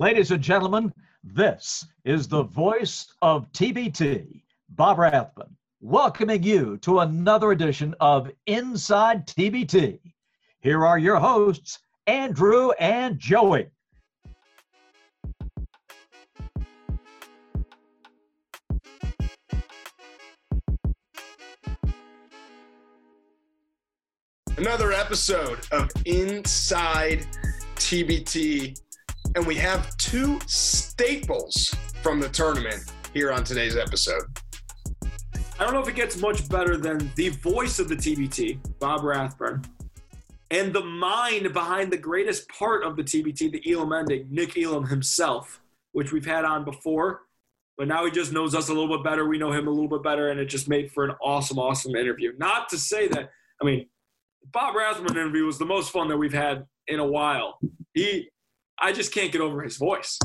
Ladies and gentlemen, this is the voice of TBT, Bob Rathbun, welcoming you to another edition of Inside TBT. Here are your hosts, Andrew and Joey. Another episode of Inside TBT and we have two staples from the tournament here on today's episode. I don't know if it gets much better than the voice of the TBT, Bob Rathbun, and the mind behind the greatest part of the TBT, the Elam ending, Nick Elam himself, which we've had on before. But now he just knows us a little bit better. We know him a little bit better, and it just made for an awesome, awesome interview. Not to say that, I mean, Bob Rathbun interview was the most fun that we've had in a while. He I just can't get over his voice.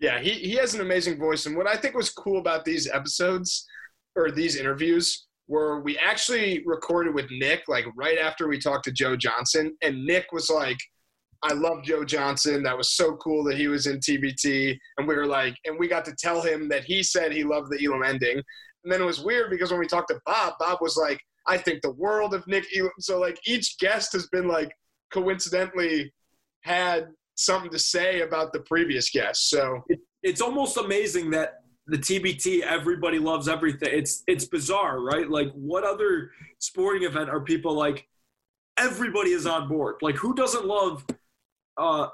Yeah, he, he has an amazing voice. And what I think was cool about these episodes or these interviews were we actually recorded with Nick like right after we talked to Joe Johnson. And Nick was like, I love Joe Johnson. That was so cool that he was in TBT. And we were like, and we got to tell him that he said he loved the Elam ending. And then it was weird because when we talked to Bob, Bob was like, I think the world of Nick Elam. So like each guest has been like coincidentally had something to say about the previous guest. So it, it's almost amazing that the TBT everybody loves everything. It's it's bizarre, right? Like what other sporting event are people like everybody is on board? Like who doesn't love uh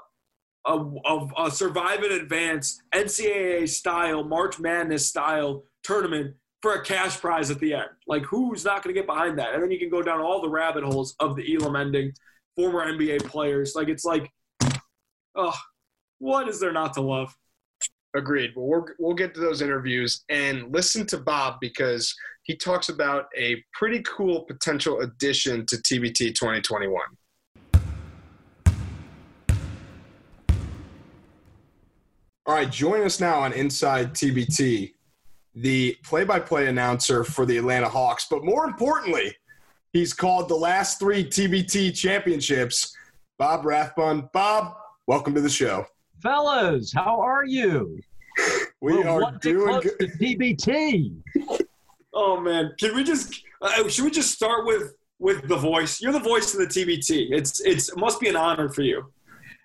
a, a, a survive and advance NCAA style March Madness style tournament for a cash prize at the end. Like who's not going to get behind that? And then you can go down all the rabbit holes of the Elam ending, former NBA players. Like it's like oh, what is there not to love? Agreed. Well, we'll we'll get to those interviews and listen to Bob because he talks about a pretty cool potential addition to TBT 2021. All right, join us now on Inside TBT, the play-by-play announcer for the Atlanta Hawks, but more importantly, he's called the last three TBT championships. Bob Rathbun. Bob, welcome to the show. Fellas, how are you? We We're are doing good. To TBT. oh man, can we just uh, should we just start with with the voice? You're the voice of the TBT. It's it's it must be an honor for you.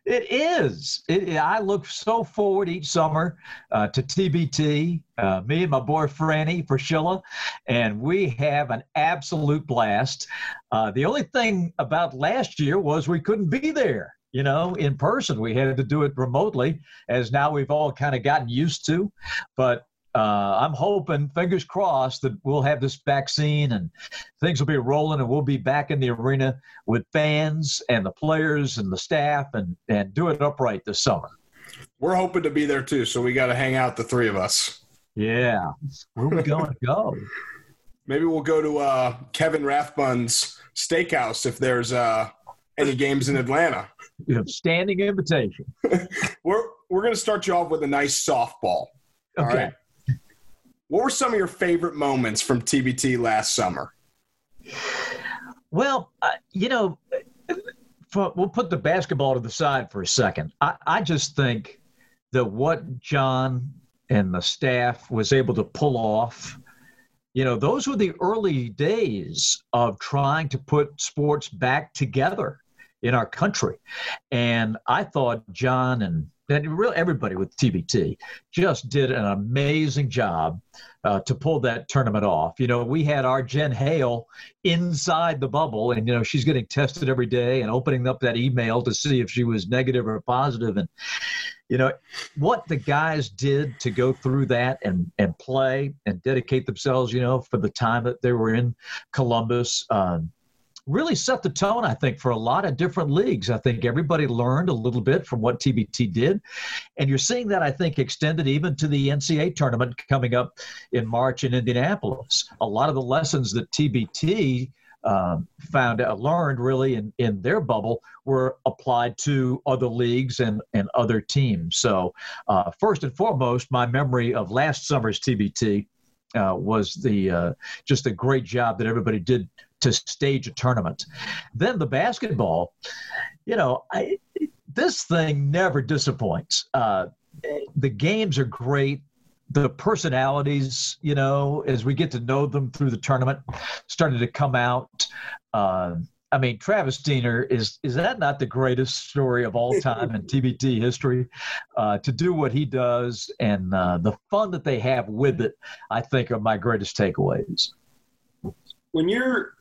It is. It, I look so forward each summer uh, to TBT, uh, me and my boy Franny Fraschilla, and we have an absolute blast. Uh, the only thing about last year was we couldn't be there you know, in person. We had to do it remotely, as now we've all kind of gotten used to. But uh, I'm hoping, fingers crossed, that we'll have this vaccine and things will be rolling and we'll be back in the arena with fans and the players and the staff and, and do it upright this summer. We're hoping to be there too, so we got to hang out, the three of us. Yeah. Where are we going to go? Maybe we'll go to uh, Kevin Rathbun's steakhouse if there's uh, any games in Atlanta you know, standing invitation. we're we're going to start you off with a nice softball. Okay. What were some of your favorite moments from TBT last summer? Well, uh, you know, for, we'll put the basketball to the side for a second. I, I just think that what John and the staff was able to pull off you know those were the early days of trying to put sports back together in our country. And I thought John and and really everybody with TBT just did an amazing job uh, to pull that tournament off. You know, we had our Jen Hale inside the bubble, and you know she's getting tested every day and opening up that email to see if she was negative or positive. And you know what the guys did to go through that and and play and dedicate themselves. You know, for the time that they were in Columbus. Um, really set the tone, I think, for a lot of different leagues. I think everybody learned a little bit from what TBT did. And you're seeing that, I think, extended even to the NCAA tournament coming up in March in Indianapolis. A lot of the lessons that TBT um, found uh, learned really in, in their bubble were applied to other leagues and, and other teams. So, uh, first and foremost, my memory of last summer's TBT uh, was the uh, just a great job that everybody did to stage a tournament. Then the basketball, you know, I, this thing never disappoints. Uh, the games are great. The personalities, you know, as we get to know them through the tournament, started to come out. Uh, I mean, Travis Diener is is that not the greatest story of all time in TBT history? Uh, to do what he does and uh, the fun that they have with it, I think, are my greatest takeaways. When you're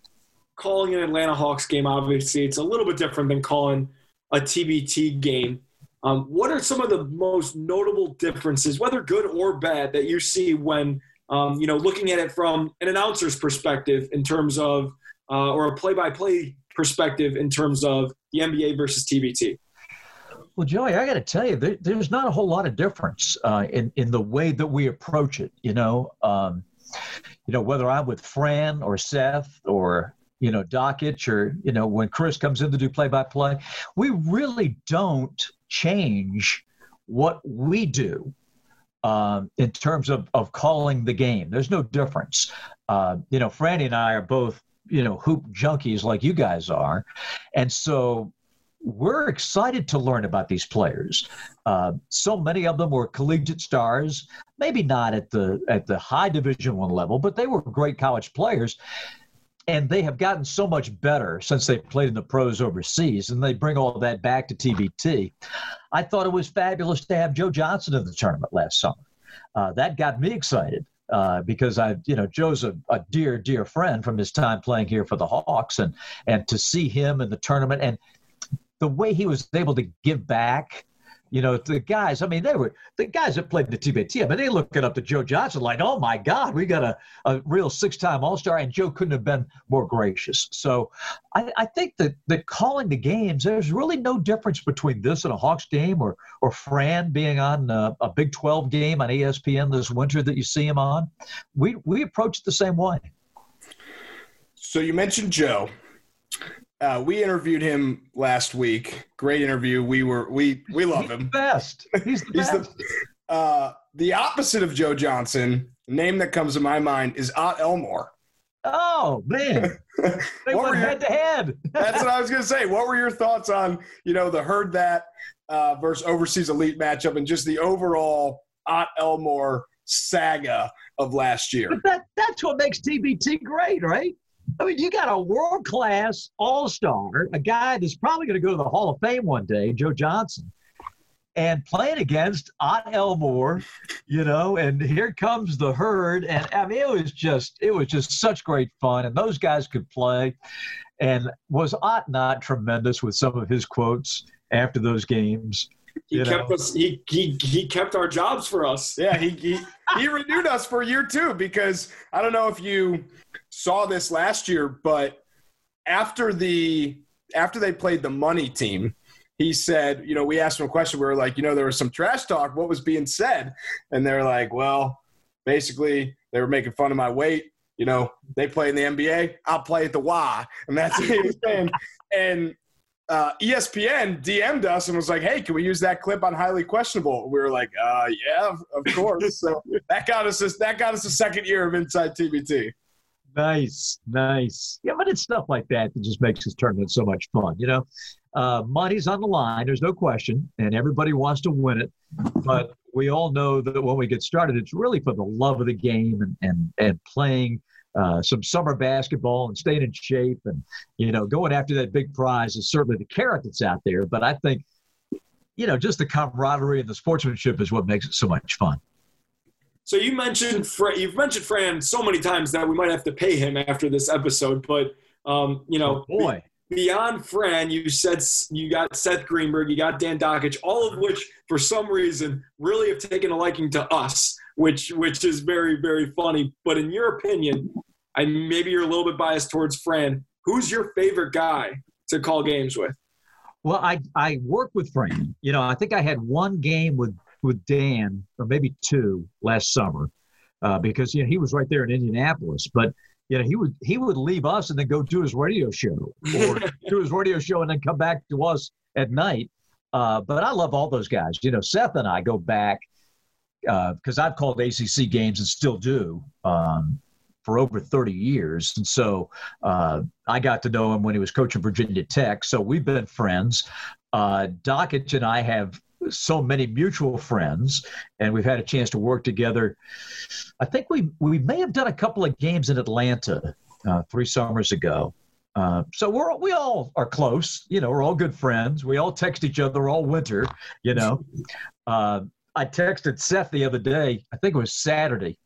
calling an Atlanta Hawks game, obviously, it's a little bit different than calling a TBT game. Um, what are some of the most notable differences, whether good or bad, that you see when um, you know looking at it from an announcer's perspective in terms of uh, or a play-by-play perspective in terms of the NBA versus TBT? Well, Joey, I got to tell you, there, there's not a whole lot of difference uh, in in the way that we approach it. You know, um, you know whether I'm with Fran or Seth or you know Dakich or you know when Chris comes in to do play-by-play, we really don't change what we do um, in terms of, of calling the game. There's no difference. Uh, you know, Franny and I are both you know hoop junkies like you guys are, and so we're excited to learn about these players. Uh, so many of them were collegiate stars, maybe not at the at the high Division One level, but they were great college players. And they have gotten so much better since they played in the pros overseas, and they bring all that back to TBT. I thought it was fabulous to have Joe Johnson in the tournament last summer. Uh, that got me excited uh, because I, you know, Joe's a, a, dear, dear friend from his time playing here for the Hawks, and and to see him in the tournament and the way he was able to give back. You know, the guys, I mean, they were the guys that played the TBT. I mean, they looking up to Joe Johnson like, oh my God, we got a, a real six time All Star, and Joe couldn't have been more gracious. So I, I think that, that calling the games, there's really no difference between this and a Hawks game or, or Fran being on a, a Big 12 game on ESPN this winter that you see him on. We, we approach it the same way. So you mentioned Joe. Uh, we interviewed him last week. Great interview. We were we we love He's him. The best. He's the He's best. the uh, the opposite of Joe Johnson. Name that comes to my mind is Ot Elmore. oh man, they What went were head to head. That's what I was going to say. What were your thoughts on you know the herd that uh, versus overseas elite matchup and just the overall Ot Elmore saga of last year? But that that's what makes TBT great, right? I mean, you got a world class all star, a guy that's probably going to go to the Hall of Fame one day, Joe Johnson, and playing against Ot Elmore, you know, and here comes the herd, and I mean, it was just it was just such great fun, and those guys could play, and was Ot not tremendous with some of his quotes after those games? He You kept know. us. He, he he kept our jobs for us. Yeah, he, he he renewed us for year two because I don't know if you saw this last year, but after the after they played the money team, he said, you know, we asked him a question. We were like, you know, there was some trash talk. What was being said? And they're like, well, basically, they were making fun of my weight. You know, they play in the NBA. I'll play at the Y, and that's what he was saying. And uh, ESPN DM'd us and was like, "Hey, can we use that clip on highly questionable?" We were like, "Uh, yeah, of, course." so that got us this, that got us a second year of Inside TBT. Nice, nice. Yeah, but it's stuff like that that just makes this tournament so much fun. You know, uh, money's on the line. There's no question, and everybody wants to win it. But we all know that when we get started, it's really for the love of the game and and and playing uh, some summer basketball and staying in shape and you know going after that big prize is certainly the carrot that's out there. But I think you know just the camaraderie and the sportsmanship is what makes it so much fun. So you mentioned Fran, you've mentioned Fran so many times that we might have to pay him after this episode. But um, you know, Oh, boy. beyond Fran, you said you got Seth Greenberg, you got Dan Dakich, all of which, for some reason, really have taken a liking to us, which which is very very funny. But in your opinion, and maybe you're a little bit biased towards Fran. Who's your favorite guy to call games with? Well, I I work with Fran. You know, I think I had one game with with Dan, or maybe two last summer, uh, because you know he was right there in Indianapolis. But you know he would he would leave us and then go do his radio show, or do his radio show and then come back to us at night. Uh, but I love all those guys. You know, Seth and I go back because I've called ACC games and still do um, for over 30 years. And so uh, I got to know him when he was coaching Virginia Tech. So we've been friends. Uh, Dakich and I have so many mutual friends, and we've had a chance to work together. I think we we may have done a couple of games in Atlanta uh, three summers ago. Uh, so we're we all are close. You know, we're all good friends. We all text each other all winter. You know, uh, I texted Seth the other day. I think it was Saturday,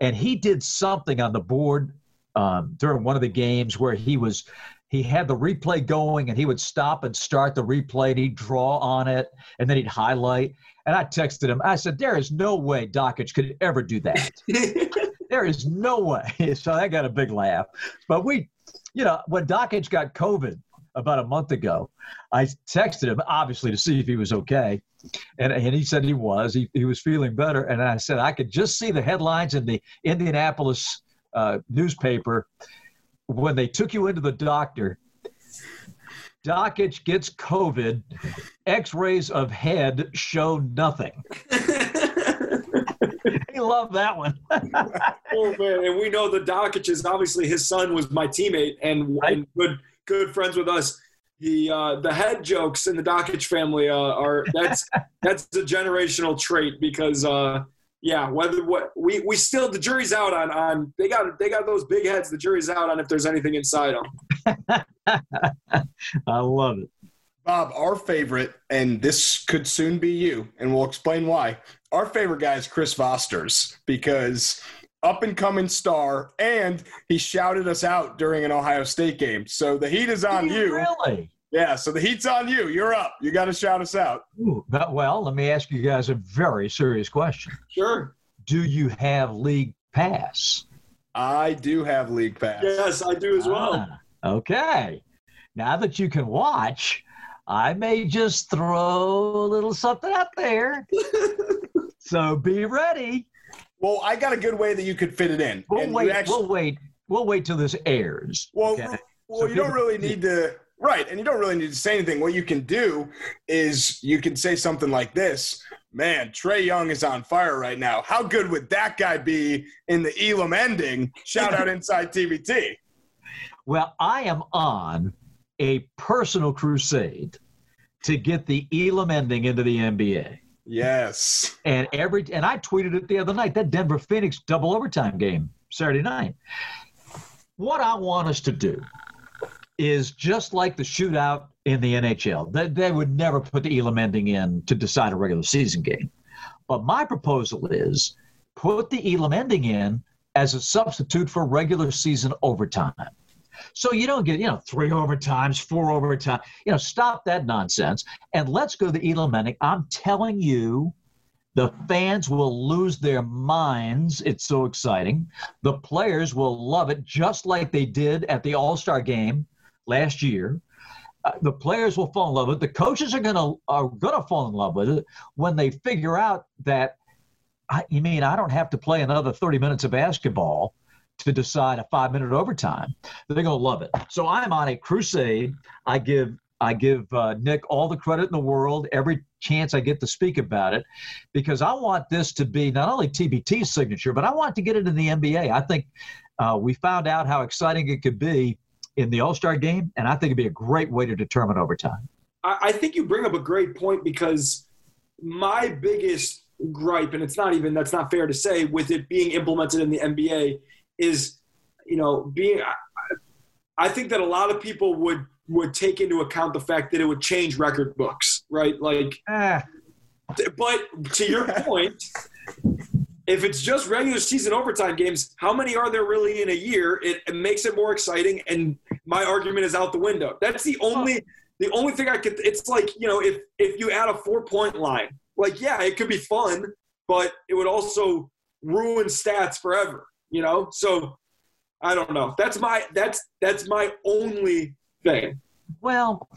and he did something on the board um, during one of the games where he was he had the replay going and he would stop and start the replay and he'd draw on it and then he'd highlight. And I texted him. I said, "There is no way Dakich could ever do that. there is no way." So I got a big laugh. But we, you know, when Dakich got COVID about a month ago, I texted him obviously to see if he was okay, and and he said he was. He he was feeling better. And I said I could just see the headlines in the Indianapolis uh, newspaper when they took you into the doctor, Dakich gets COVID, x rays of head show nothing. he loved that one. oh, man. And we know the Dakiches, obviously, his son was my teammate and, right. and good, good friends with us. The, uh, the head jokes in the Dakich family uh, are that's that's a generational trait because uh, yeah, whether what we we still the jury's out on on they got they got those big heads. The jury's out on if there's anything inside them. I love it. Bob, our favorite, and this could soon be you, and we'll explain why. Our favorite guy is Chris Vosters because up and coming star, and he shouted us out during an Ohio State game. So the heat is on you. Really? Yeah, so the heat's on you. You're up. You got to shout us out. Ooh, well, let me ask you guys a very serious question. Sure. Do you have league pass? I do have league pass. Yes, I do as well. Ah, okay. Now that you can watch, I may just throw a little something out there. so be ready. Well, I got a good way that you could fit it in. We'll wait. Actually... We'll wait. We'll wait till this airs. Well, okay? well, so you don't really need to Right. And you don't really need to say anything. What you can do is you can say something like this Man, Trae Young is on fire right now. How good would that guy be in the Elam ending? Shout out inside TBT. Well, I am on a personal crusade to get the Elam ending into the NBA. Yes. And every and I tweeted it the other night, that Denver Phoenix double overtime game Saturday night. What I want us to do is just like the shootout in the NHL. They, they would never put the Elam ending in to decide a regular season game. But my proposal is put the Elam ending in as a substitute for regular season overtime. So you don't get, you know, three overtimes, four overtime. You know, stop that nonsense and let's go to Elam ending. I'm telling you, the fans will lose their minds. It's so exciting. The players will love it, just like they did at the All Star game last year. Uh, the players will fall in love with it. The coaches are gonna are gonna fall in love with it when they figure out that. I, you mean I don't have to play another 30 minutes of basketball to decide a five minute overtime? They're gonna love it. So I'm on a crusade. I give I give uh, Nick all the credit in the world every chance I get to speak about it because I want this to be not only TBT's signature, but I want to get it in the NBA. I think uh, we found out how exciting it could be in the All Star game, and I think it'd be a great way to determine overtime. I think you bring up a great point because my biggest gripe, and it's not even that's not fair to say, with it being implemented in the NBA, is you know being. I think that a lot of people would would take into account the fact that it would change record books, right? Like, ah. but to your point, if it's just regular season overtime games, how many are there really in a year? It, it, makes it more exciting, and my argument is out the window. That's the only the only thing I could. It's like you know, if if you add a four point line, like yeah, it could be fun, but it would also ruin stats forever. You know, so I don't know. That's my that's that's my only thing. Well,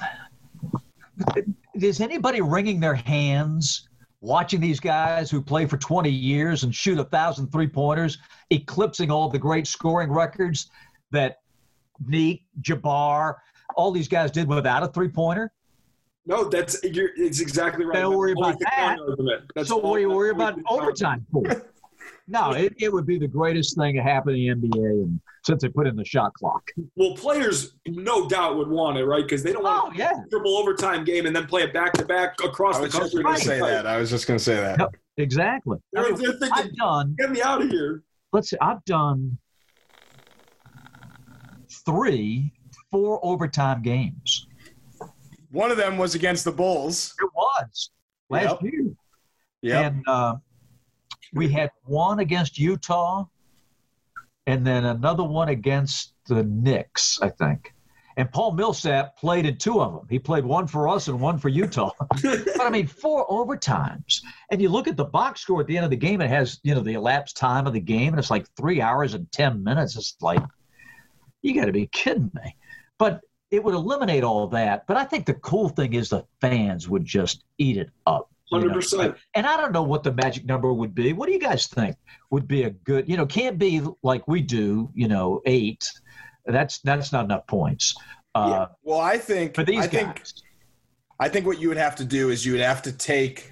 is anybody wringing their hands? watching these guys who play for 20 years and shoot a thousand three pointers, eclipsing all the great scoring records that Neek, Jabbar, all these guys did without a three pointer. No, that's it's exactly right. Don't worry about that. So what do you worry about overtime for? No, it, it would be the greatest thing to happen in the NBA and since they put in the shot clock. Well, players no doubt would want it, right? Because they don't want Oh, yeah. a triple overtime game and then play it back to back across I the was just country. going to say that. I was just going to say that. Yep. Exactly. I They're, mean, they're thinking, I've done, get me out of here. let's see, I've done three four overtime games. One of them was against the Bulls. It was last Yep. year. Yep. And uh, we had one against Utah and then another one against the Knicks, I think. And Paul Millsap played in two of them. He played one for us and one for Utah. but I mean, four overtimes. And you look at the box score at the end of the game, it has, you know, the elapsed time of the game, and it's like three hours and 10 minutes. It's like, you got to be kidding me. But it would eliminate all that. But I think the cool thing is the fans would just eat it up. You know? 100%. And I don't know what the magic number would be. What do you guys think would be a good, you know, can't be like we do, you know, eight. That's that's not enough points. Uh, Well, I think For these I guys. think I think what you would have to do is you would have to take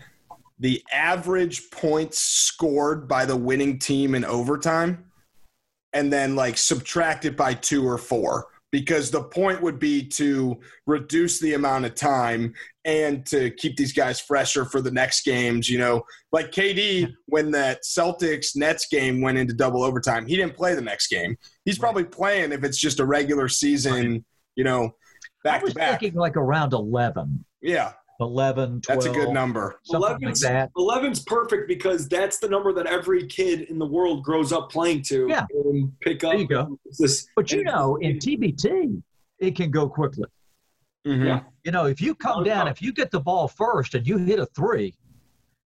the average points scored by the winning team in overtime and then like subtract it by 2 or 4 because the point would be to reduce the amount of time and to keep these guys fresher for the next games, you know. Like KD when that Celtics Nets game went into double overtime, he didn't play the next game. He's probably playing if it's just a regular season, you know, I back was to back. thinking like around 11, Yeah, 11, 12. that's a good number. Something like 11's, that. 11's perfect because that's the number that every kid in the world grows up playing to. Yeah. And pick up. There you go. This, But you and- know, in TBT, it can go quickly. Mhm. Yeah. You know, if you come down, if you get the ball first and you hit a three,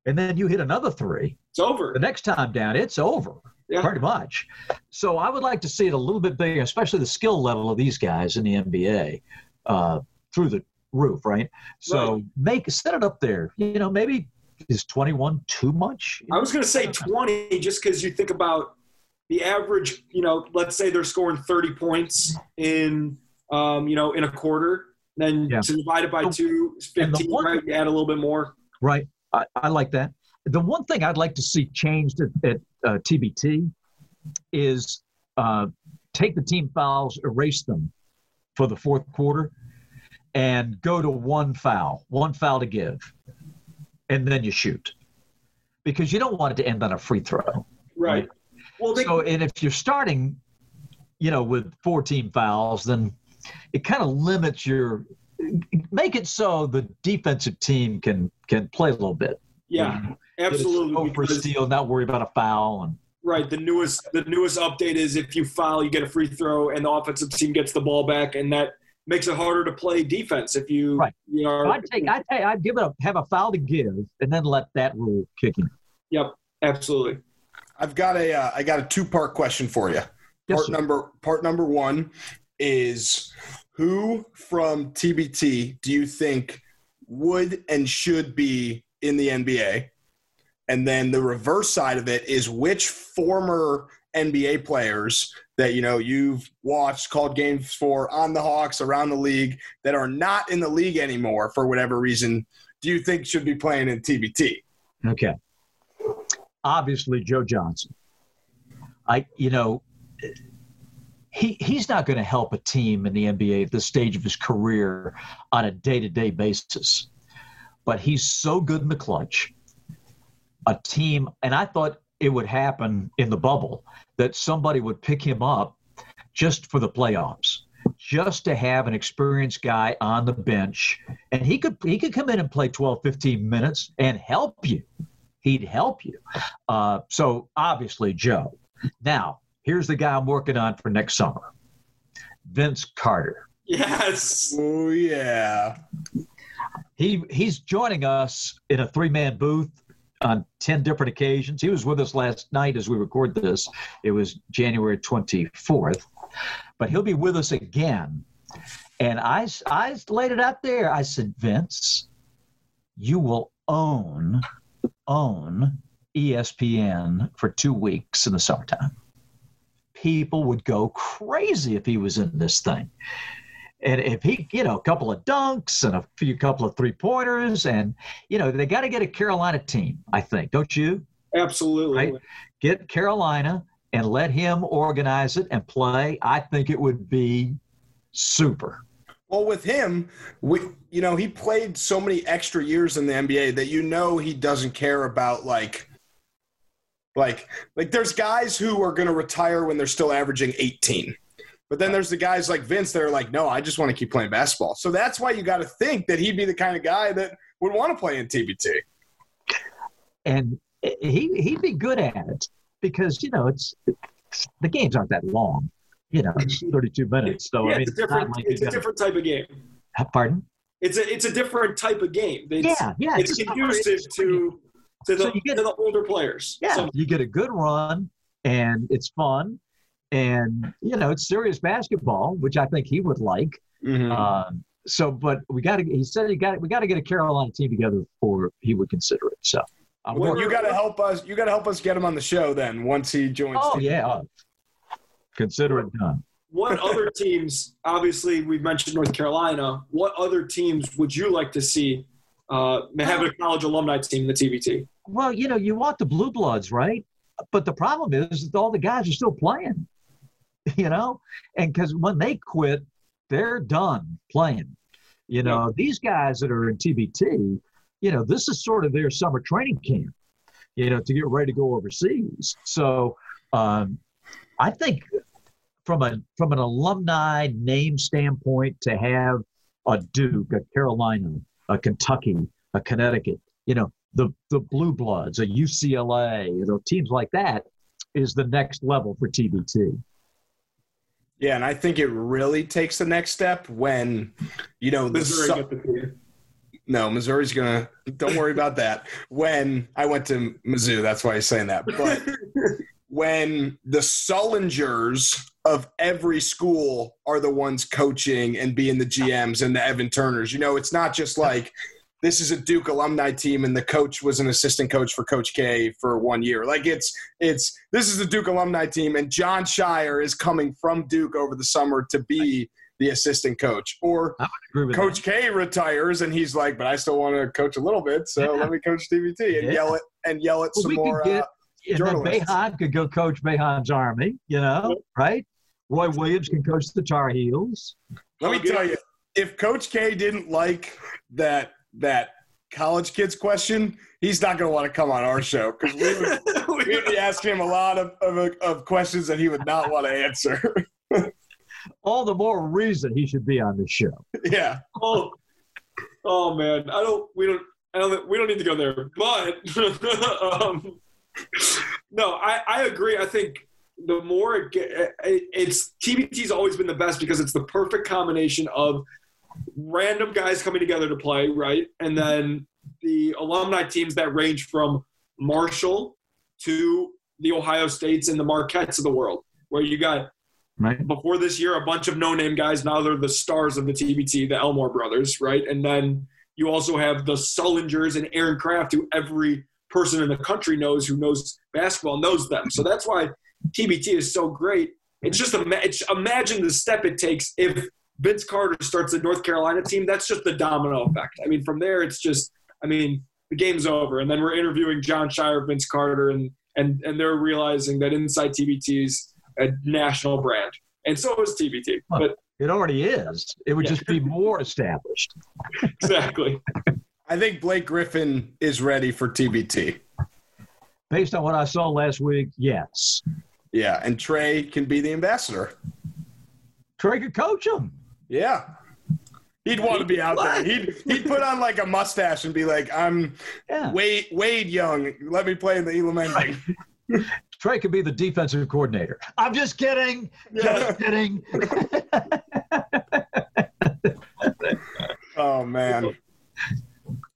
and then you hit another three, it's over. the next time down, it's over. Yeah. Pretty much. So I would like to see it a little bit bigger, especially the skill level of these guys in the NBA uh, through the roof, right? So Right. make set it up there. You know, maybe is 21 too much? I was going to say 20 just because you think about the average, you know, let's say they're scoring 30 points in, um, you know, in a quarter. Then Yeah. to divide it by two the 15, one- right? You add a little bit more. Right. I, I like that. The one thing I'd like to see changed at, at uh, TBT is uh, take the team fouls, erase them for the fourth quarter, and go to one foul, one foul to give, and then you shoot. Because you don't want it to end on a free throw. Right. Well, they, So, and if you're starting, you know, with 14 fouls, then it kind of limits your. Make it so the defensive team can can play a little bit. yeah, absolutely. Go for a steal, not worry about a foul, and Right. The newest the newest update is if you foul, you get a free throw, and the offensive team gets the ball back, and that makes it harder to play defense. If you Right. you know, I'd take, I'd, take, I'd give it a have a foul to give, and then let that rule kick in. yep, absolutely. I've got a uh, I got a two part question for you. Yes, part sir. number part number one is who from TBT do you think would and should be in the NBA? And then the reverse side of it is which former NBA players that you know you've watched, called games for on the Hawks around the league that are not in the league anymore for whatever reason, do you think should be playing in TBT? Okay. Obviously, Joe Johnson. I, you know, he he's not going to help a team in the NBA at this stage of his career on a day to day basis, but he's so good in the clutch. A team, and I thought it would happen in the bubble that somebody would pick him up just for the playoffs, just to have an experienced guy on the bench, and he could he could come in and play 12, 15 minutes and help you he'd help you. Uh, so obviously, Joe. Now, here's the guy I'm working on for next summer Vince Carter. Yes. Oh yeah. He he's joining us in a three man booth on 10 different occasions. He was with us last night as we record this. It was January 24th. But he'll be with us again. And I, I laid it out there. I said, Vince, you will own own ESPN for two weeks in the summertime. People would go crazy if he was in this thing. And if he, you know, a couple of dunks and a few couple of three pointers, and you know, they got to get a Carolina team, I think, don't you? Absolutely. Right. get Carolina and let him organize it and play, I think it would be super. Well, with him, we you know he played so many extra years in the NBA that you know he doesn't care about like like like there's guys who are going to retire when they're still averaging 18. But then there's the guys like Vince that are like, no, I just want to keep playing basketball. So that's why you got to think that he'd be the kind of guy that would want to play in TBT. And he he'd be good at it because you know it's, it's the games aren't that long. You know, it's 32 minutes. So yeah, I mean, it's a different, like it's a gotta, different type of game. Pardon? It's a it's a different type of game. It's, yeah, yeah. it's, conducive to to the, So you get- to the older players. Yeah, So, you get a good run, and it's fun, and you know it's serious basketball, which I think he would like. Mm-hmm. Um, so, but we got to. He said he got. We got to get a Carolina team together before he would consider it. So, I'm Well, you got to help us. You got to help us get him on the show then once he joins. oh TBT. yeah, uh, consider it done. what other teams? Obviously, we've mentioned North Carolina. What other teams would you like to see uh, have a college alumni team in the TBT? Well, you know, you want the blue bloods, right? But the problem is that all the guys are still playing. You know, and because when they quit, they're done playing. You know, these guys that are in TBT, you know, this is sort of their summer training camp. You know, to get ready to go overseas. So, um, I think from a from an alumni name standpoint, to have a Duke, a Carolina, a Kentucky, a Connecticut, you know, the the blue bloods, a UCLA, you know, teams like that is the next level for TBT. Yeah, and I think it really takes the next step when, you know, the Missouri the no Missouri's gonna. Don't worry about that. When I went to Mizzou, that's why he's saying that. But when the Sullingers of every school are the ones coaching and being the GMs and the Evan Turners, you know, it's not just like this is a Duke alumni team and the coach was an assistant coach for Coach K for one year. Like it's it's this is the Duke alumni team and Jon Scheyer is coming from Duke over the summer to be the assistant coach. Or Coach K retires and he's like, but I still want to coach a little bit, so Yeah. let me coach TBT and Yeah. yell it and yell at Well, some more. get- uh, that. And then. Boeheim could go coach Boeheim's Army, you know, right? Roy Williams can coach the Tar Heels. Let me tell you, if Coach K didn't like that that college kids question, he's not going to want to come on our show because we would, we'd be asking him a lot of, of, of questions that he would not want to answer. All the more reason he should be on the show. yeah. oh, oh man, I don't. We don't. I don't. We don't need to go there. But um, no, I, I agree. I think the more it, it, it's TBT's always been the best because it's the perfect combination of random guys coming together to play, right, and then the alumni teams that range from Marshall to the Ohio States and the Marquettes of the world, where you got Right. before this year, a bunch of no-name guys. Now they're the stars of the TBT, the Elmore brothers, right? And then you also have the Sullingers and Aaron Craft, who every person in the country knows who knows basketball knows them. So that's why TBT is so great. It's just it's, imagine the step it takes if Vince Carter starts a North Carolina team. That's just the domino effect. I mean, from there, it's just I mean, the game's over, and then we're interviewing Jon Scheyer, Vince Carter, and and and they're realizing that Inside TBT's a national brand, and so is TBT. But It already is. It would Yeah. just be more established. exactly, I think Blake Griffin is ready for TBT. Based on what I saw last week, yes. Yeah. And Trae can be the ambassador. Trae could coach him. Yeah. He'd want to be out there. He'd he'd put on like a mustache and be like, "I'm Yeah. Wade Wade Young. Let me play in the Elam ending." Trae could be the defensive coordinator. I'm just kidding. Just kidding. Oh man.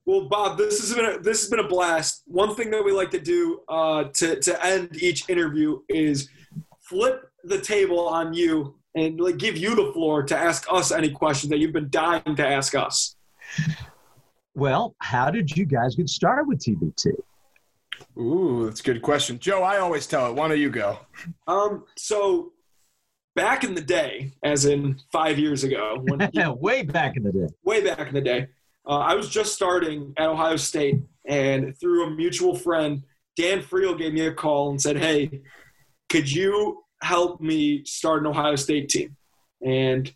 Well, Bob, this has been a, this has been a blast. One thing that we like to do uh, to to end each interview is flip the table on you and like give you the floor to ask us any questions that you've been dying to ask us. well, how did you guys get started with TBT? Ooh, that's a good question. Joe, I always tell it. Why don't you go? Um, so back in the day, as in five years ago, when Way back in the day. way back in the day. Uh, I was just starting at Ohio State, and through a mutual friend, Dan Friel gave me a call and said, "Hey, could you help me start an Ohio State team?" And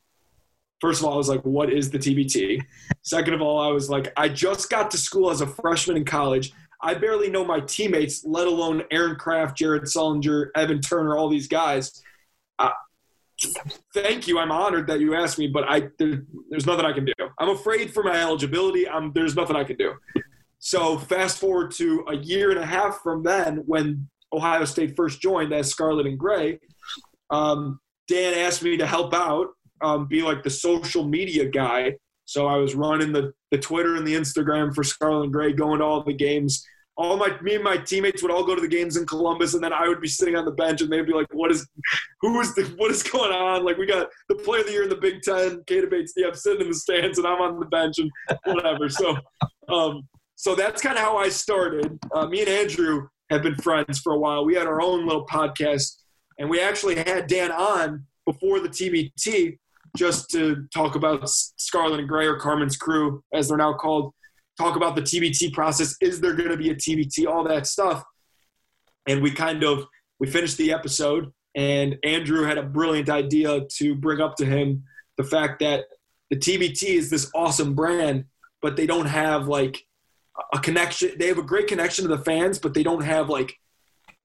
first of all, I was like, "What is the TBT?" Second of all, I was like, "I just got to school as a freshman in college. I barely know my teammates, let alone Aaron Craft, Jared Sullinger, Evan Turner, all these guys." Uh, thank you. I'm honored that you asked me, but I there, there's nothing I can do. I'm afraid for my eligibility. I'm, there's nothing I can do. So fast forward to a year and a half from then, when Ohio State first joined as Scarlet and Gray, um, Dan asked me to help out, um, be like the social media guy. So I was running the, the Twitter and the Instagram for Scarlet and Gray, going to all the games, all my me and my teammates would all go to the games in Columbus, and then I would be sitting on the bench, and they'd be like, "What is, who is the, what is going on?" Like we got the player of the year in the Big Ten, Keita Bates. I'm sitting in the stands, and I'm on the bench, and whatever. So, um, so that's kind of how I started. Uh, me and Andrew have been friends for a while. We had our own little podcast, and we actually had Dan on before the TBT just to talk about Scarlet and Gray or Carmen's Crew, as they're now called talk about the TBT process. Is there going to be a TBT? All that stuff. And we kind of we finished the episode, and Andrew had a brilliant idea to bring up to him the fact that the TBT is this awesome brand, but they don't have like a connection. They have a great connection to the fans, but they don't have like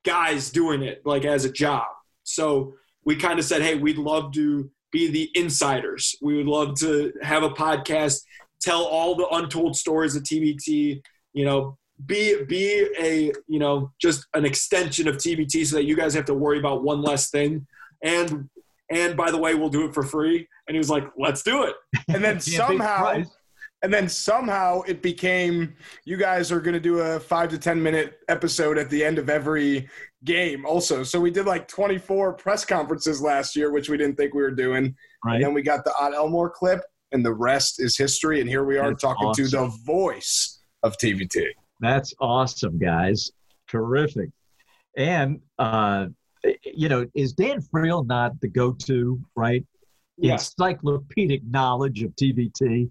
guys doing it like as a job. So we kind of said, hey, we'd love to be the insiders. We would love to have a podcast tell all the untold stories of TBT. You know, be be a you know just an extension of TBT so that you guys have to worry about one less thing. And and by the way, we'll do it for free. And he was like, "Let's do it." And then somehow, and then somehow it became you guys are going to do a five to ten minute episode at the end of every game. Also, so we did like twenty four press conferences last year, which we didn't think we were doing. Right. And then we got the Ot Elmore clip, and the rest is history. And here we are That's talking awesome. to the voice of TBT That's awesome, guys. Terrific. And, uh, you know, is Dan Friel not the go to, right? Yes. Encyclopedic knowledge of TBT.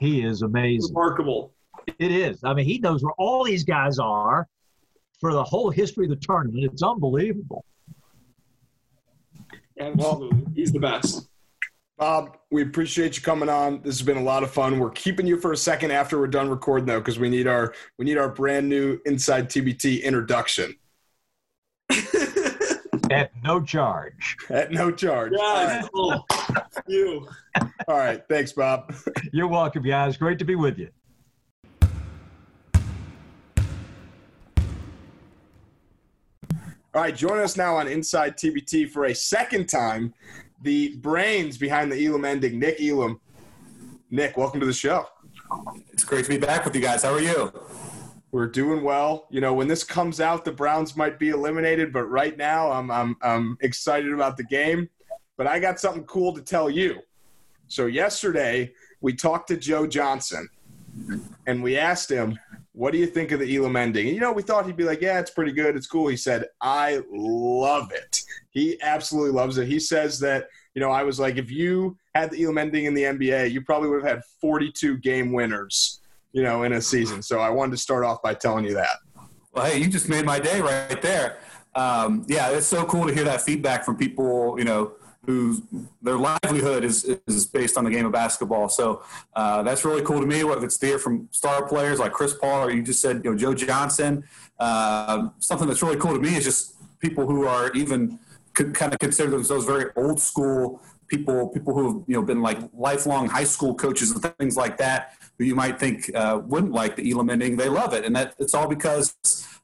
He is amazing. Remarkable. It is. I mean, he knows where all these guys are for the whole history of the tournament. It's unbelievable. Absolutely. He's the best. Bob, we appreciate you coming on. This has been a lot of fun. We're keeping you for a second after we're done recording though, because we need our we need our brand new Inside TBT introduction. At no charge. At no charge. Yeah, right. you. All right. Thanks, Bob. You're welcome, guys. Great to be with you. All right, join us now on Inside TBT for a second time the brains behind the Elam ending, Nick Elam. Nick, welcome to the show. It's great to be back with you guys. How are you? We're doing well. You know, when this comes out, the Browns might be eliminated, but right now I'm I'm I'm excited about the game. But I got something cool to tell you. So yesterday we talked to Joe Johnson and we asked him, What do you think of the Elam ending? And you know, we thought he'd be like, Yeah, it's pretty good. It's cool. He said, I love it. He absolutely loves it. He says that, you know, I was like, if you had the Elam ending in the NBA, you probably would have had 42 game winners, you know, in a season. So I wanted to start off by telling you that. Well, hey, you just made my day right there. Um, yeah, it's so cool to hear that feedback from people, you know, whose their livelihood is, is based on the game of basketball. So uh, that's really cool to me. Whether it's there from star players like Chris Paul or you just said, you know, Joe Johnson. Uh, something that's really cool to me is just people who are even kind of consider themselves very old school people, people who have you know been like lifelong high school coaches and things like that, who you might think uh, wouldn't like the Elam ending. They love it, and that it's all because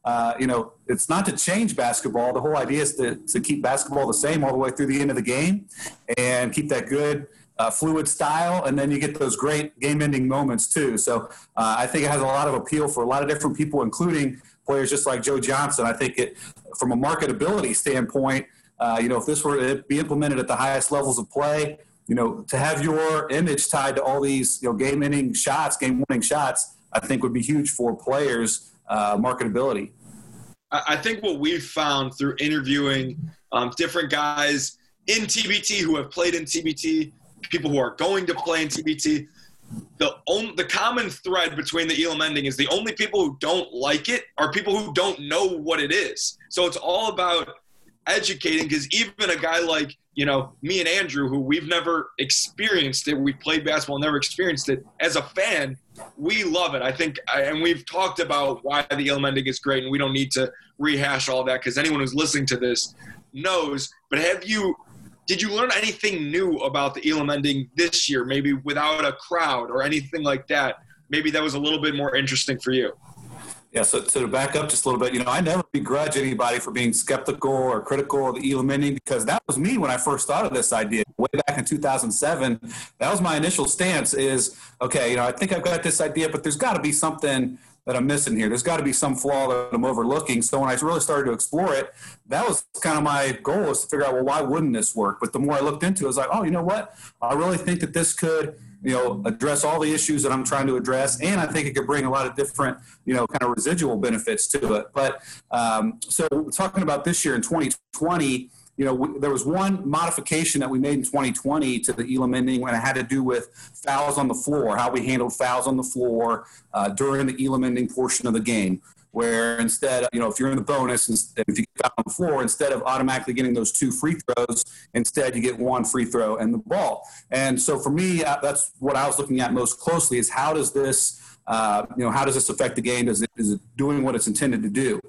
uh, you know, it's not to change basketball. The whole idea is to, to keep basketball the same all the way through the end of the game and keep that good, uh, fluid style. And then you get those great game ending moments too. So uh, I think it has a lot of appeal for a lot of different people, including players just like Joe Johnson. I think it, from a marketability standpoint, uh, you know, if this were to be implemented at the highest levels of play, you know, to have your image tied to all these, you know, game ending shots, game winning shots, I think would be huge for players uh, marketability? I think what we've found through interviewing um, different guys in TBT who have played in TBT, people who are going to play in TBT, the on, the common thread between the Elam ending is the only people who don't like it are people who don't know what it is. So it's all about educating because even a guy like you know me and Andrew, who we've never experienced it, we played basketball, never experienced it. As a fan, we love it. I think, and we've talked about why the Elam ending is great, and we don't need to rehash all that because anyone who's listening to this knows. But have you? Did you learn anything new about the Elam ending this year? Maybe without a crowd or anything like that. Maybe that was a little bit more interesting for you. Yeah, so, so to back up just a little bit, you know, I never begrudge anybody for being skeptical or critical of the Elam because that was me when I first thought of this idea way back in 2007. That was my initial stance is, okay, you know, I think I've got this idea, but there's got to be something that I'm missing here. There's got to be some flaw that I'm overlooking. So when I really started to explore it, that was kind of my goal was to figure out, well, why wouldn't this work? But the more I looked into it, I was like, oh, you know what? I really think that this could – you know, address all the issues that I'm trying to address, and I think it could bring a lot of different, you know, kind of residual benefits to it. But um, so talking about this year in 2020, you know, we, there was one modification that we made in 2020 to the Elam ending when it had to do with fouls on the floor, how we handled fouls on the floor uh, during the Elam ending portion of the game where instead, you know, if you're in the bonus, and if you get on the floor, instead of automatically getting those two free throws, instead you get one free throw and the ball. And so for me, uh, that's what I was looking at most closely is how does this, uh, you know, how does this affect the game? Does it, is it doing what it's intended to do?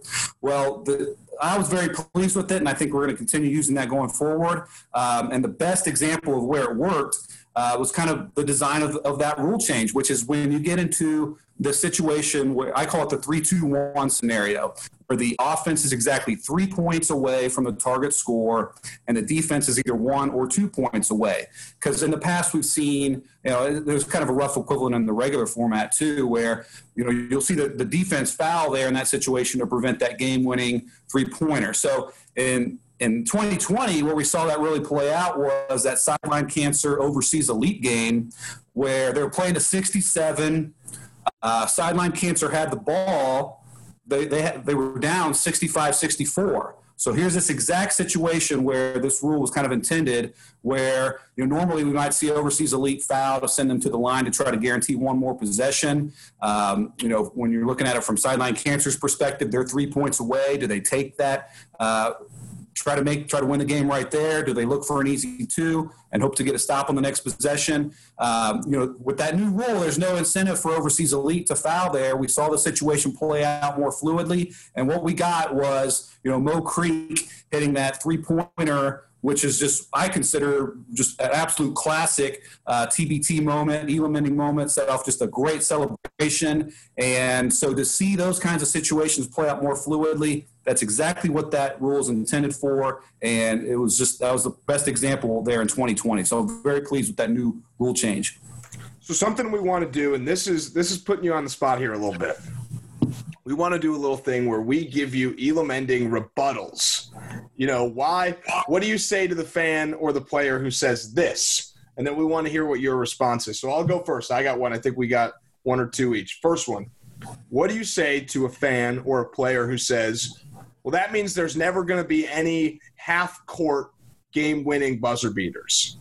Well, the, I was very pleased with it, and I think we're going to continue using that going forward. Um, and the best example of where it worked uh, was kind of the design of, of that rule change, which is when you get into the situation where I call it the three, two, one scenario, where the offense is exactly three points away from the target score, and the defense is either one or two points away. Because in the past, we've seen, you know, there's kind of a rough equivalent in the regular format too, where you know you'll see the, the defense foul there in that situation to prevent that game-winning three-pointer. So in in 2020, where we saw that really play out was that sideline cancer overseas elite game, where they were playing a 67. Uh, sideline cancer had the ball. They, they, they were down 65 64. So here's this exact situation where this rule was kind of intended, where you know normally we might see overseas elite foul to send them to the line to try to guarantee one more possession. Um, you know, when you're looking at it from sideline cancer's perspective, they're three points away. Do they take that? Uh, try to make try to win the game right there? Do they look for an easy two and hope to get a stop on the next possession? Um, you know, with that new rule, there's no incentive for overseas elite to foul there. We saw the situation play out more fluidly, and what we got was you know Mo Creek hitting that three pointer which is just I consider just an absolute classic uh, TBT moment, Elam ending moment, set off just a great celebration. And so to see those kinds of situations play out more fluidly, that's exactly what that rule is intended for. And it was just that was the best example there in 2020. So I'm very pleased with that new rule change. So something we want to do, and this is this is putting you on the spot here a little bit we want to do a little thing where we give you Elam ending rebuttals. You know, why? What do you say to the fan or the player who says this? And then we want to hear what your response is. So I'll go first. I got one. I think we got one or two each. First one. What do you say to a fan or a player who says, well, that means there's never going to be any half court game winning buzzer beaters?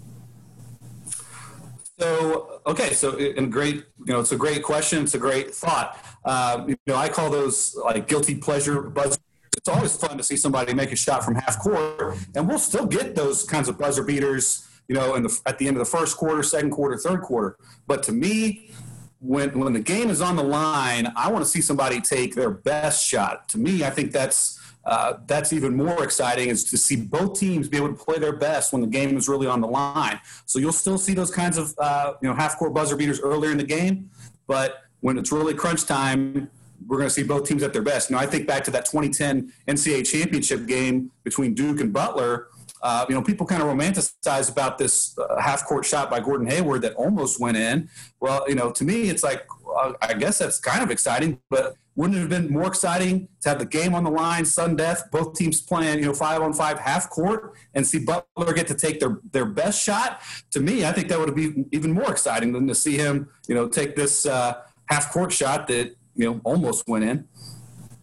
So, okay, so and great, you know, it's a great question. It's a great thought. Uh, you know, I call those like guilty pleasure buzzer. It's always fun to see somebody make a shot from half court, and we'll still get those kinds of buzzer beaters. You know, in the at the end of the first quarter, second quarter, third quarter. But to me, when when the game is on the line, I want to see somebody take their best shot. To me, I think that's uh, that's even more exciting is to see both teams be able to play their best when the game is really on the line. So you'll still see those kinds of uh, you know half court buzzer beaters earlier in the game, but when it's really crunch time, we're going to see both teams at their best. You know, I think back to that 2010 NCAA championship game between Duke and Butler. Uh, you know, people kind of romanticize about this uh, half court shot by Gordon Hayward that almost went in. Well, you know, to me, it's like, uh, I guess that's kind of exciting, but wouldn't it have been more exciting to have the game on the line, sudden death, both teams playing, you know, five on five half court and see Butler get to take their, their best shot? To me, I think that would have been even more exciting than to see him, you know, take this, uh, half court shot that you know almost went in.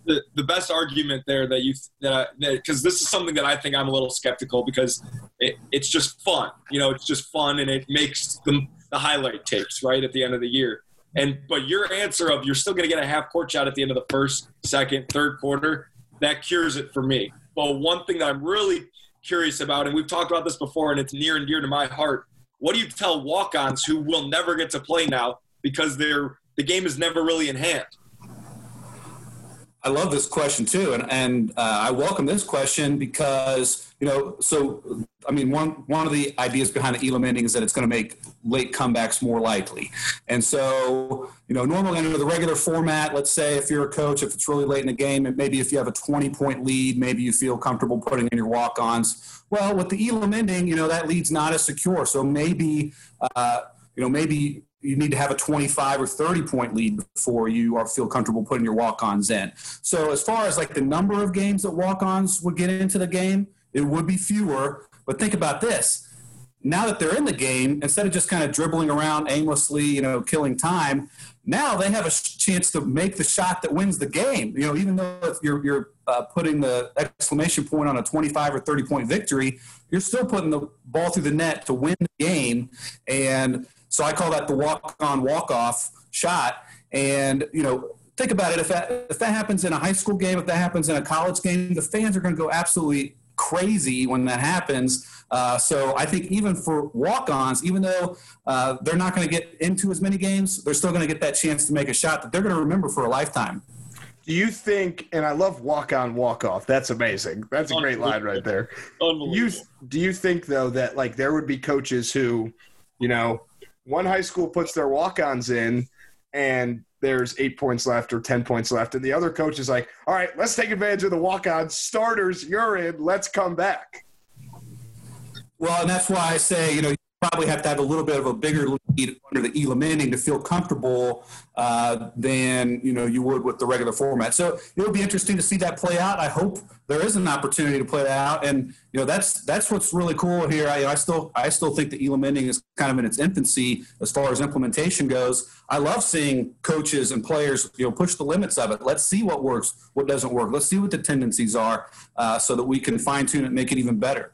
The, the best argument there that you that because this is something that I think I'm a little skeptical because it, it's just fun, you know, it's just fun and it makes the the highlight tapes right at the end of the year. And but your answer of you're still going to get a half court shot at the end of the first, second, third quarter, that cures it for me. But one thing that I'm really curious about, and we've talked about this before, and it's near and dear to my heart. What do you tell walk-ons who will never get to play now because they're the game is never really in hand? I love this question too, and and uh, I welcome this question because you know, so I mean, one one of the ideas behind the Elam ending is that it's going to make late comebacks more likely, and so you know, normally under the regular format, let's say if you're a coach, if it's really late in the game, and maybe if you have a 20 point lead, maybe you feel comfortable putting in your walk-ons. Well, with the Elam ending, you know, that lead's not as secure, so maybe. Uh, you know, maybe you need to have a 25 or 30 point lead before you are feel comfortable putting your walk-ons in. So as far as like the number of games that walk-ons would get into the game, it would be fewer. But think about this. Now that they're in the game, instead of just kind of dribbling around aimlessly, you know, killing time, now they have a chance to make the shot that wins the game. You know, even though you're, you're uh, putting the exclamation point on a 25 or 30 point victory, you're still putting the ball through the net to win the game. And so I call that the walk on, walk off shot. And, you know, think about it. If that, if that happens in a high school game, if that happens in a college game, the fans are going to go absolutely crazy when that happens. Uh, so I think even for walk-ons, even though uh, they're not going to get into as many games, they're still going to get that chance to make a shot that they're going to remember for a lifetime. Do you think? And I love walk on, walk off. That's amazing. That's a great line right there. Unbelievable. You do you think though that like there would be coaches who, you know, one high school puts their walk-ons in and there's eight points left or 10 points left. And the other coach is like, all right, let's take advantage of the walk-ons. Starters, you're in. Let's come back. Well, and that's why I say, you know, probably have to have a little bit of a bigger lead under the Elam ending to feel comfortable uh, than, you know, you would with the regular format. So it'll be interesting to see that play out. I hope there is an opportunity to play that out. And, you know, that's that's what's really cool here. I, I still I still think the Elam ending is kind of in its infancy as far as implementation goes. I love seeing coaches and players, you know, push the limits of it. Let's see what works, what doesn't work. Let's see what the tendencies are uh, so that we can fine tune it and make it even better.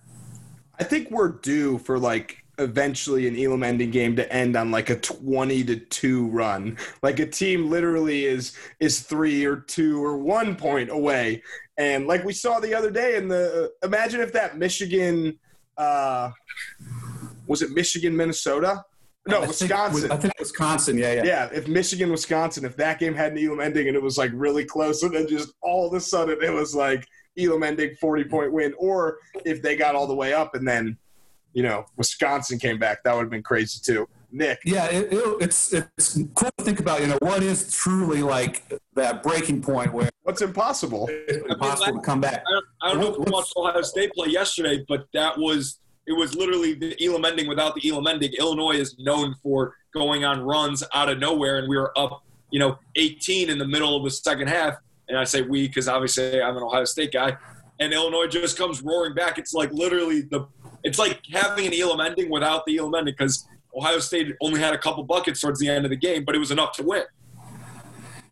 I think we're due for like eventually an Elam ending game to end on like a 20 to 2 run. Like a team literally is is 3 or 2 or 1 point away. And like we saw the other day in the uh, imagine if that Michigan uh was it Michigan Minnesota? No, I Wisconsin. Think, I think Wisconsin, yeah, yeah. Yeah, if Michigan, Wisconsin, if that game had an Elam ending and it was like really close, and then just all of a sudden it was like Elam ending 40 point win, or if they got all the way up and then, you know, Wisconsin came back, that would have been crazy too. Nick. Yeah, it, it, it's it's cool to think about. You know, what is truly like that breaking point where what's impossible? It's impossible I mean, to come back. I don't, I don't know if you watched Ohio State play yesterday, but that was it was literally the Elam ending without the Elam ending. Illinois is known for going on runs out of nowhere, and we were up, you know, 18 in the middle of the second half. And I say we because obviously I'm an Ohio State guy, and Illinois just comes roaring back. It's like literally the, it's like having an Elam ending without the Elam ending because Ohio State only had a couple buckets towards the end of the game, but it was enough to win.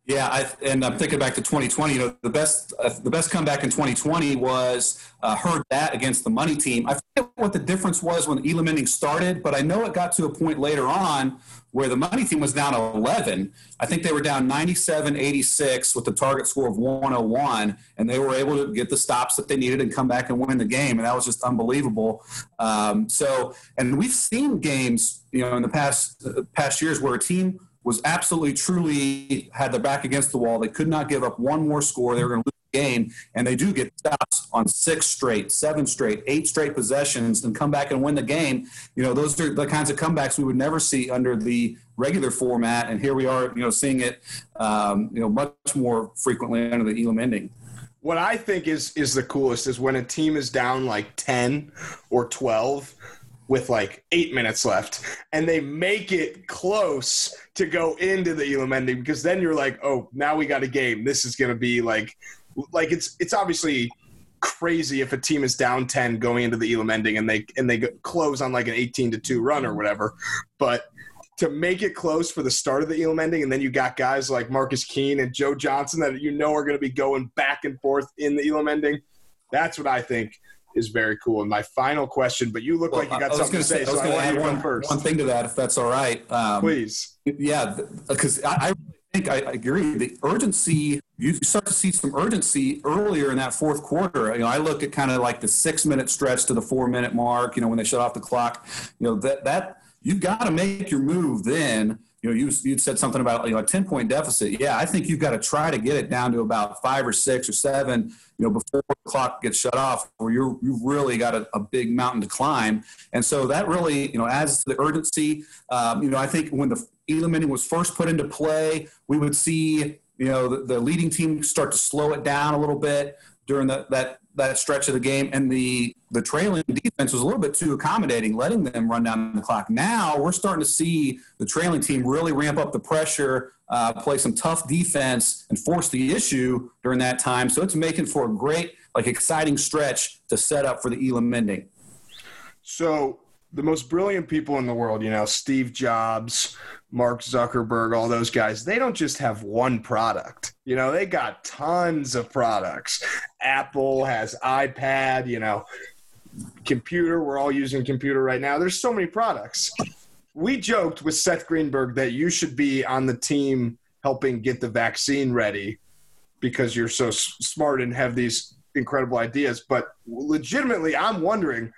Yeah, I, and I'm thinking back to 2020. You know, the best uh, the best comeback in 2020 was uh, herd that against the money team. I forget what the difference was when Elam ending started, but I know it got to a point later on where the money team was down 11. I think they were down 97 86 with the target score of 101, and they were able to get the stops that they needed and come back and win the game. And that was just unbelievable. Um, so, and we've seen games, you know, in the past uh, past years where a team was absolutely truly had their back against the wall. They could not give up one more score. They were going to game, and they do get stops on six straight, seven straight, eight straight possessions, and come back and win the game. You know, those are the kinds of comebacks we would never see under the regular format, and here we are, you know, seeing it, um, you know, much more frequently under the Elam ending. What I think is is the coolest is when a team is down like ten or twelve with like eight minutes left, and they make it close to go into the Elam ending because then you're like, oh, now we got a game. This is going to be like, like it's it's obviously crazy if a team is down 10 going into the Elam ending and they and they close on like an 18 to 2 run or whatever. But to make it close for the start of the Elam ending, and then you got guys like Marcus Keene and Joe Johnson that you know are going to be going back and forth in the Elam ending. That's what I think is very cool. And my final question, but you look Well, like you got something to say, I was so gonna add one, first. one thing to that, if that's all right. Um, Please. Yeah, because I, I think I agree. The urgency, you start to see some urgency earlier in that fourth quarter. You know, I look at kind of like the six minute stretch to the four minute mark, you know, when they shut off the clock. You know, that, that you've got to make your move then. You know, you you said something about you know a ten point deficit. Yeah, I think you've got to try to get it down to about five or six or seven. You know, before the clock gets shut off, where you're you've really got a, a big mountain to climb. And so that really you know adds to the urgency. Um, you know, I think when the Elam ending was first put into play, we would see you know the, the leading team start to slow it down a little bit during the, that that stretch of the game, and the the trailing defense was a little bit too accommodating, letting them run down the clock. Now we're starting to see the trailing team really ramp up the pressure, uh, play some tough defense, and force the issue during that time. So it's making for a great, like, exciting stretch to set up for the Elam ending. So the most brilliant people in the world, you know, Steve Jobs, Mark Zuckerberg, all those guys, they don't just have one product. You know, they got tons of products. Apple has iPad, you know, computer. We're all using computer right now. There's so many products. We joked with Seth Greenberg that you should be on the team helping get the vaccine ready because you're so smart and have these incredible ideas. But legitimately, I'm wondering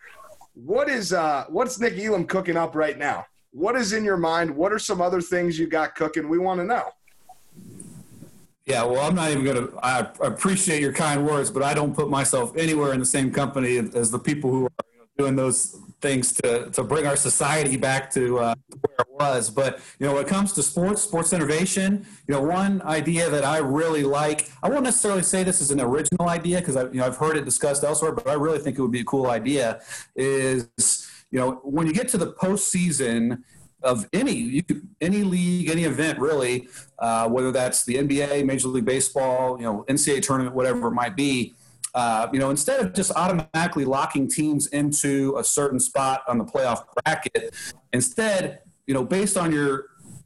what is uh, what's Nick Elam cooking up right now? What is in your mind? What are some other things you got cooking? We want to know. Yeah, well, I'm not even going to. I appreciate your kind words, but I don't put myself anywhere in the same company as the people who are doing those things to, to bring our society back to uh, where it was. But you know, when it comes to sports, sports innovation, you know, one idea that I really like. I won't necessarily say this is an original idea because I, you know, I've heard it discussed elsewhere, but I really think it would be a cool idea. Is you know, when you get to the postseason of any you could, any league, any event really, uh, whether that's the NBA, Major League Baseball, you know, NCAA tournament, whatever it might be. Uh, you know, instead of just automatically locking teams into a certain spot on the playoff bracket, instead, you know, based on your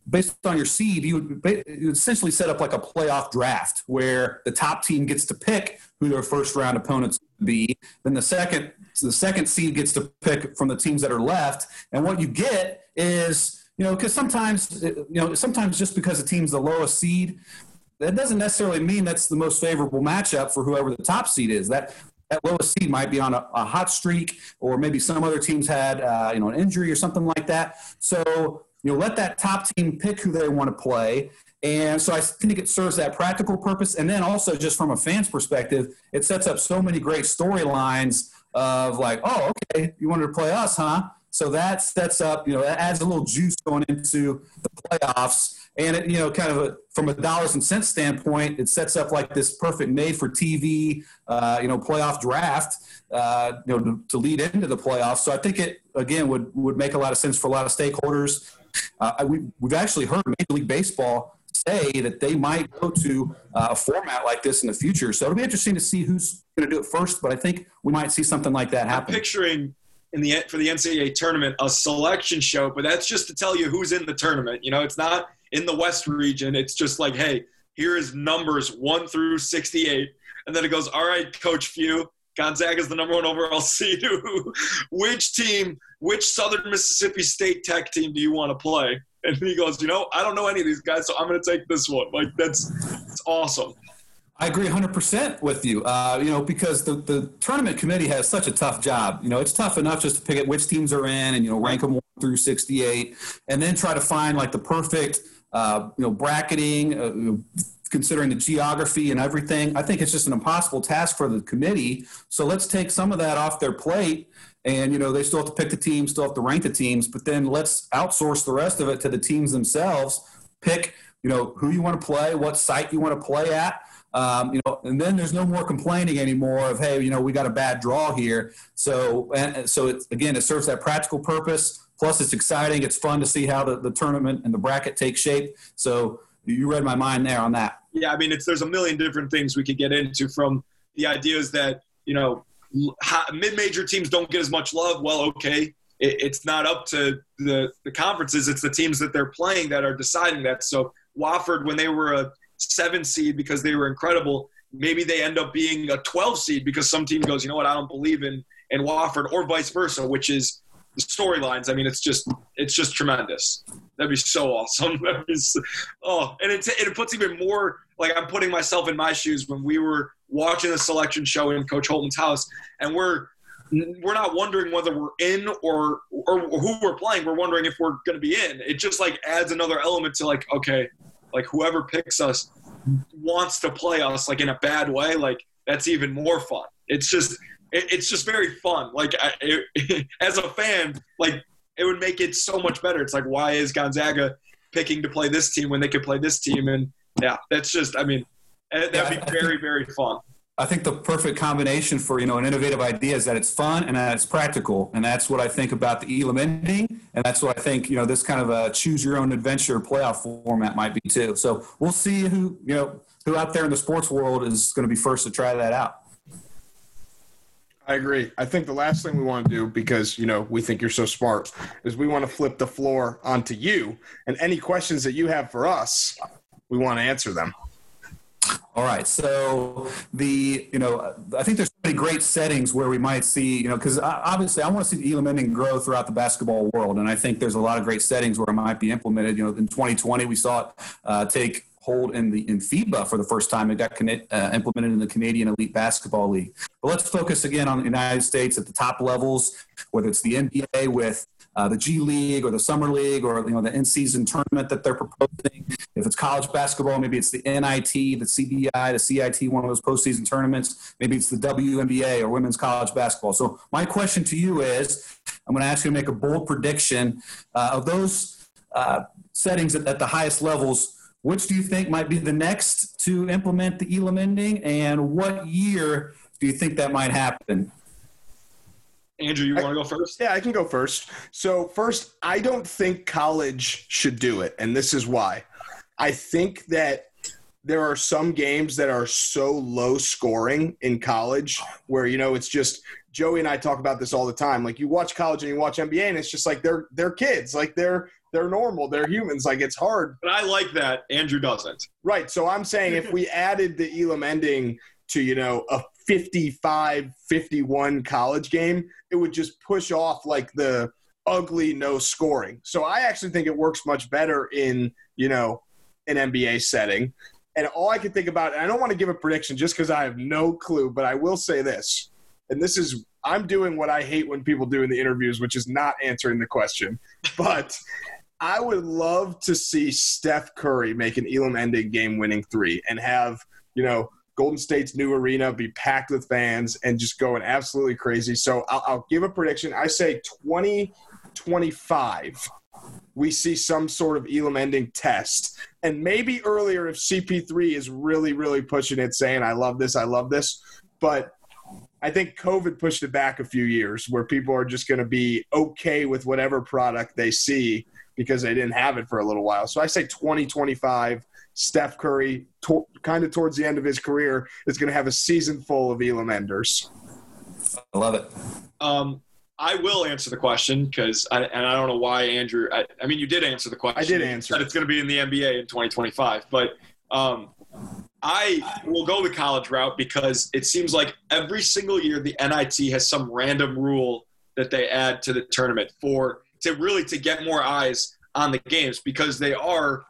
based on your seed, you would, you would essentially set up like a playoff draft where the top team gets to pick who their first round opponents be. Then the second the second seed gets to pick from the teams that are left, and what you get is you know because sometimes you know sometimes just because a team's the lowest seed, that doesn't necessarily mean that's the most favorable matchup for whoever the top seed is. That that lowest seed might be on a, a hot streak, or maybe some other teams had uh, you know an injury or something like that. So you know let that top team pick who they want to play. And so I think it serves that practical purpose. And then also, just from a fan's perspective, it sets up so many great storylines of like, oh, okay, you wanted to play us, huh? So that sets up, you know, that adds a little juice going into the playoffs. And, it, you know, kind of a, from a dollars and cents standpoint, it sets up like this perfect made for TV, uh, you know, playoff draft, uh, you know, to, to lead into the playoffs. So I think it, again, would, would make a lot of sense for a lot of stakeholders. Uh, we, we've actually heard Major League Baseball say that they might go to uh, a format like this in the future. So it'll be interesting to see who's going to do it first. But I think we might see something like that I'm happen. picturing in the for the NCAA tournament a selection show, but that's just to tell you who's in the tournament. You know, it's not in the West region. It's just like, hey, here is numbers one through sixty-eight, and then it goes, all right, Coach Few. Gonzaga is the number one overall seed. which team, which Southern Mississippi State Tech team do you want to play? And he goes, you know, I don't know any of these guys, so I'm going to take this one. Like that's, it's awesome. I agree 100% with you. Uh, you know, because the, the tournament committee has such a tough job. You know, it's tough enough just to pick at which teams are in and, you know, rank them 1 through 68 and then try to find like the perfect, uh, you know, bracketing, uh, considering the geography and everything. I think it's just an impossible task for the committee. So let's take some of that off their plate. And, you know, they still have to pick the teams, still have to rank the teams, but then let's outsource the rest of it to the teams themselves. Pick, you know, who you want to play, what site you want to play at. Um, you know, and then there's no more complaining anymore of, hey, you know, we got a bad draw here. So, and so it, again, it serves that practical purpose. Plus, it's exciting. It's fun to see how the, the tournament and the bracket take shape. So, you read my mind there on that. Yeah, I mean, it's there's a million different things we could get into from the ideas that you know mid-major teams don't get as much love. Well, okay, it, it's not up to the the conferences; it's the teams that they're playing that are deciding that. So Wofford, when they were a seven seed because they were incredible, maybe they end up being a 12 seed because some team goes, you know what, I don't believe in and Wofford, or vice versa, which is the storylines. I mean, it's just it's just tremendous. That'd be so awesome. Be so, oh, and it it puts even more like I'm putting myself in my shoes when we were watching the selection show in Coach Holtmann's house, and we're we're not wondering whether we're in or or who we're playing. We're wondering if we're going to be in. It just like adds another element to like okay, like whoever picks us wants to play us like in a bad way. Like that's even more fun. It's just it, it's just very fun. Like I, it, as a fan, like it would make it so much better. It's like why is Gonzaga picking to play this team when they could play this team? And yeah, that's just I mean eh, that'd be very very fun. I think the perfect combination for you know an innovative idea is that it's fun and that it's practical, and that's what I think about the Elam ending, and that's what I think you know this kind of a choose your own adventure playoff format might be too. So we'll see who you know who out there in the sports world is going to be first to try that out. I agree. I think the last thing we want to do, because you know we think you're so smart, is we want to flip the floor onto you, and any questions that you have for us, we want to answer them. All right. So the you know I think there's many great settings where we might see you know because obviously I want to see the Elam ending grow throughout the basketball world, and I think there's a lot of great settings where it might be implemented. You know, in 2020 we saw it uh, take hold in the in FIBA for the first time. It got uh, implemented in the Canadian Elite Basketball League. But let's focus again on the United States at the top levels, whether it's the NBA with uh, the G League or the Summer League or you know the in-season tournament that they're proposing. If it's college basketball, maybe it's the NIT, the CBI, the CIT, one of those postseason tournaments. Maybe it's the WNBA or women's college basketball. So my question to you is, I'm going to ask you to make a bold prediction uh, of those uh, settings at, at the highest levels. Which do you think might be the next to implement the Elam ending, and what year do you think that might happen? Andrew, you want to go first? Yeah, I can go first. So, first, I don't think college should do it, and this is why. I think that there are some games that are so low scoring in college where you know it's just Joey and I talk about this all the time. Like you watch college and you watch NBA, and it's just like they're they're kids, like they're they're normal, they're humans. Like it's hard. But I like that. Andrew doesn't. Right. So I'm saying if we added the Elam ending to you know a 55 51 college game, it would just push off like the ugly no scoring. So I actually think it works much better in, you know, an NBA setting. And all I can think about, and I don't want to give a prediction just because I have no clue, but I will say this. And this is, I'm doing what I hate when people do in the interviews, which is not answering the question. But I would love to see Steph Curry make an Elam ending game winning three and have, you know, Golden State's new arena be packed with fans and just going absolutely crazy. So I'll, I'll give a prediction. I say 2025, we see some sort of Elam ending test. And maybe earlier if CP3 is really, really pushing it, saying, I love this, I love this. But I think COVID pushed it back a few years where people are just going to be okay with whatever product they see because they didn't have it for a little while. So I say 2025 Steph Curry, to, kind of towards the end of his career, is going to have a season full of Elam Enders. I love it. Um, I will answer the question because, and I don't know why Andrew. I, I, mean, you did answer the question. I did answer. That it's going to be in the NBA in 2025, but um, I will go the college route because it seems like every single year the NIT has some random rule that they add to the tournament for to really to get more eyes on the games because they are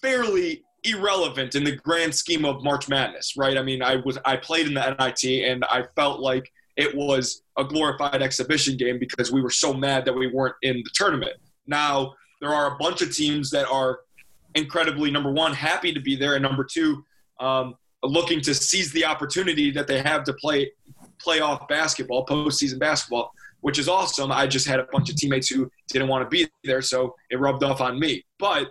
fairly irrelevant in the grand scheme of March Madness, right? I mean, I was I played in the NIT and I felt like it was a glorified exhibition game because we were so mad that we weren't in the tournament. Now there are a bunch of teams that are incredibly number one happy to be there, and number two um, looking to seize the opportunity that they have to play playoff basketball, postseason basketball, which is awesome. I just had a bunch of teammates who didn't want to be there, so it rubbed off on me. But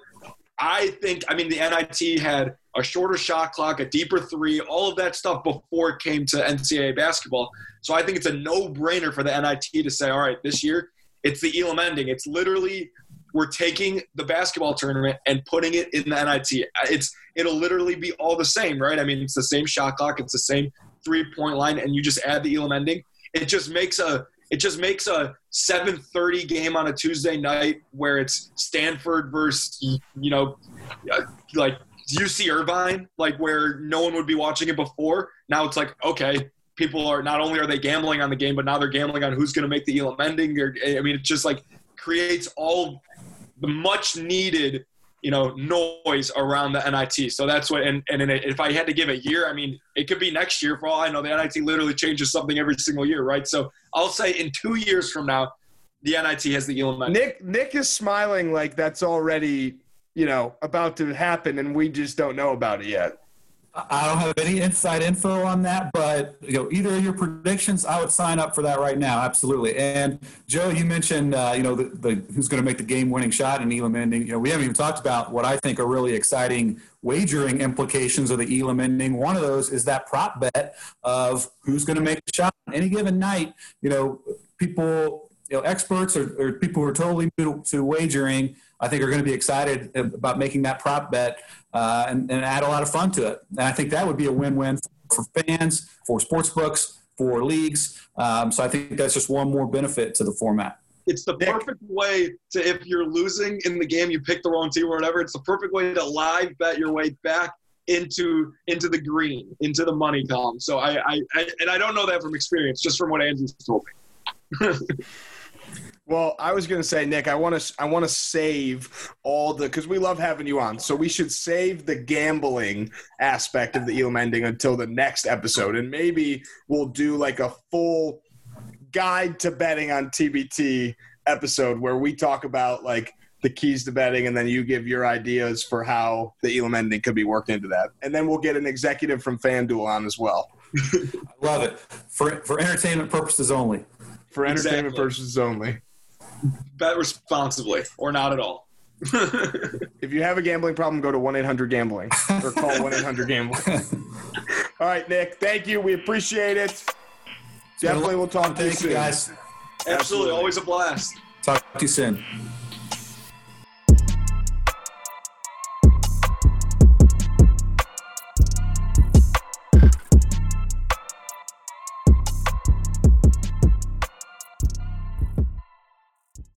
I think, I mean, the NIT had a shorter shot clock, a deeper three, all of that stuff before it came to NCAA basketball. So I think it's a no brainer for the NIT to say, all right, this year it's the Elam ending. It's literally we're taking the basketball tournament and putting it in the NIT. It's it'll literally be all the same, right? I mean, it's the same shot clock, it's the same three point line, and you just add the Elam ending. It just makes a it just makes a 7:30 game on a Tuesday night where it's Stanford versus you know uh, like UC Irvine, like where no one would be watching it before. Now it's like okay, people are not only are they gambling on the game, but now they're gambling on who's going to make the Elam ending. I mean, it just like creates all the much needed you know noise around the NIT. So that's what. And and if I had to give a year, I mean, it could be next year for all I know. The NIT literally changes something every single year, right? So I'll say in two years from now, the NIT has the Elam. Nick Nick is smiling like that's already you know about to happen, and we just don't know about it yet. I don't have any inside info on that, but you know, either of your predictions, I would sign up for that right now, absolutely. And Joe, you mentioned uh, you know the, the who's going to make the game-winning shot in Elam ending. You know, we haven't even talked about what I think are really exciting wagering implications of the Elam ending. One of those is that prop bet of who's going to make the shot on any given night. You know, people, you know, experts or, or people who are totally new to wagering I think are going to be excited about making that prop bet uh, and, and, add a lot of fun to it. And I think that would be a win-win for fans, for sports books, for leagues. Um, so I think that's just one more benefit to the format. It's the perfect way to if you're losing in the game, you pick the wrong team or whatever. It's the perfect way to live bet your way back into into the green, into the money column. So I, I, I and I don't know that from experience, just from what Andrew told me. Well, I was going to say, Nick, I want to I want to save all the because we love having you on, so we should save the gambling aspect of the Elam ending until the next episode, and maybe we'll do like a full guide to betting on TBT episode where we talk about like the keys to betting, and then you give your ideas for how the Elam ending could be worked into that, and then we'll get an executive from FanDuel on as well. I love it for for entertainment purposes only. For entertainment exactly. purposes only bet responsibly or not at all. if you have a gambling problem, go to 1 800 Gambling or call 1 800 Gambling. all right, Nick, thank you. We appreciate it. Definitely we'll talk to you soon. guys. Absolutely. Absolutely. Always a blast. Talk to you soon.